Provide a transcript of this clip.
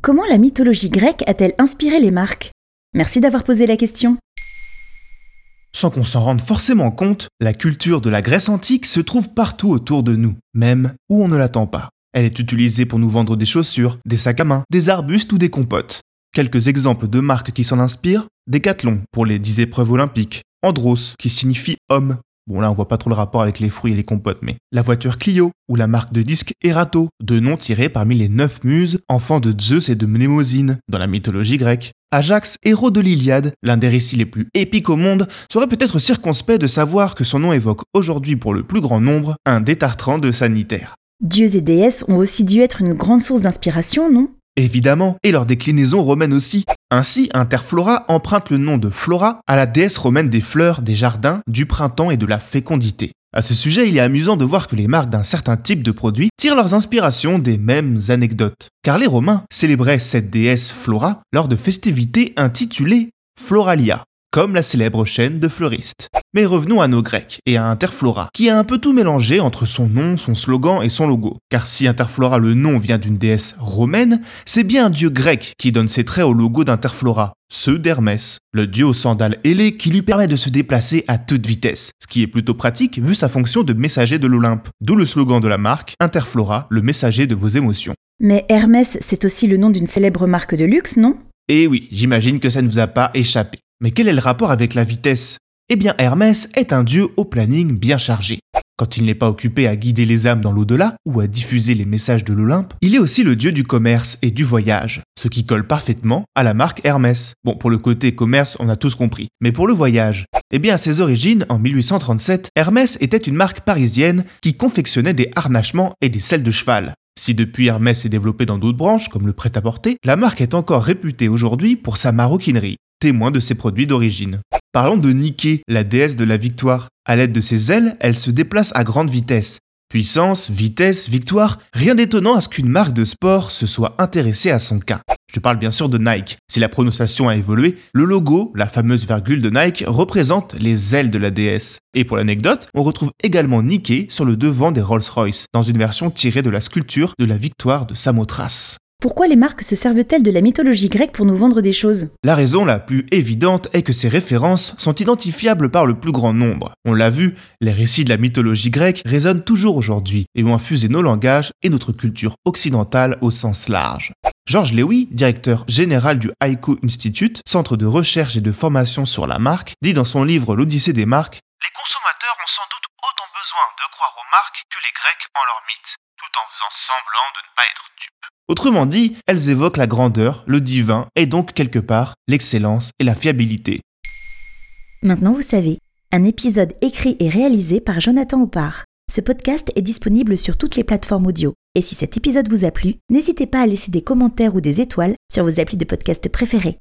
Comment la mythologie grecque a-t-elle inspiré les marques? Merci d'avoir posé la question. Sans qu'on s'en rende forcément compte, la culture de la Grèce antique se trouve partout autour de nous, même où on ne l'attend pas. Elle est utilisée pour nous vendre des chaussures, des sacs à main, des arbustes ou des compotes. Quelques exemples de marques qui s'en inspirent Decathlon pour les 10 épreuves olympiques, Andros qui signifie homme. Bon là on voit pas trop le rapport avec les fruits et les compotes, mais la voiture Clio ou la marque de disques Erato, deux noms tirés parmi les neuf muses, enfants de Zeus et de Mnémosyne dans la mythologie grecque. Ajax, héros de l'Iliade, l'un des récits les plus épiques au monde, serait peut-être circonspect de savoir que son nom évoque aujourd'hui pour le plus grand nombre un détartrant de sanitaire. Dieux et déesses ont aussi dû être une grande source d'inspiration, non? Évidemment, et leur déclinaison romaine aussi. Ainsi, Interflora emprunte le nom de Flora à la déesse romaine des fleurs, des jardins, du printemps et de la fécondité. À ce sujet, il est amusant de voir que les marques d'un certain type de produit tirent leurs inspirations des mêmes anecdotes. Car les Romains célébraient cette déesse Flora lors de festivités intitulées Floralia comme la célèbre chaîne de fleuristes. Mais revenons à nos Grecs et à Interflora, qui a un peu tout mélangé entre son nom, son slogan et son logo. Car si Interflora le nom vient d'une déesse romaine, c'est bien un dieu grec qui donne ses traits au logo d'Interflora, ceux d'Hermès, le dieu aux sandales ailées qui lui permet de se déplacer à toute vitesse, ce qui est plutôt pratique vu sa fonction de messager de l'Olympe. D'où le slogan de la marque, Interflora, le messager de vos émotions. Mais Hermès, c'est aussi le nom d'une célèbre marque de luxe, non? Eh oui, j'imagine que ça ne vous a pas échappé. Mais quel est le rapport avec la vitesse? Eh bien Hermès est un dieu au planning bien chargé. Quand il n'est pas occupé à guider les âmes dans l'au-delà ou à diffuser les messages de l'Olympe, il est aussi le dieu du commerce et du voyage, ce qui colle parfaitement à la marque Hermès. Bon, pour le côté commerce, on a tous compris. Mais pour le voyage, eh bien à ses origines, en 1837, Hermès était une marque parisienne qui confectionnait des harnachements et des selles de cheval. Si depuis Hermès est développé dans d'autres branches, comme le prêt-à-porter, la marque est encore réputée aujourd'hui pour sa maroquinerie témoin de ses produits d'origine. Parlons de Nike, la déesse de la victoire. À l'aide de ses ailes, elle se déplace à grande vitesse. Puissance, vitesse, victoire, rien d'étonnant à ce qu'une marque de sport se soit intéressée à son cas. Je parle bien sûr de Nike. Si la prononciation a évolué, le logo, la fameuse virgule de Nike, représente les ailes de la déesse. Et pour l'anecdote, on retrouve également Nike sur le devant des Rolls-Royce, dans une version tirée de la sculpture de la victoire de Samothrace. Pourquoi les marques se servent-elles de la mythologie grecque pour nous vendre des choses? La raison la plus évidente est que ces références sont identifiables par le plus grand nombre. On l'a vu, les récits de la mythologie grecque résonnent toujours aujourd'hui et ont infusé nos langages et notre culture occidentale au sens large. Georges Lewy, directeur général du Haïku Institute, centre de recherche et de formation sur la marque, dit dans son livre L'Odyssée des marques Les consommateurs ont sans doute autant besoin de croire aux marques que les Grecs en leurs mythes, tout en faisant semblant de ne pas être dupes. Autrement dit, elles évoquent la grandeur, le divin et donc quelque part l'excellence et la fiabilité. Maintenant vous savez, un épisode écrit et réalisé par Jonathan Oppard. Ce podcast est disponible sur toutes les plateformes audio. Et si cet épisode vous a plu, n'hésitez pas à laisser des commentaires ou des étoiles sur vos applis de podcast préférés.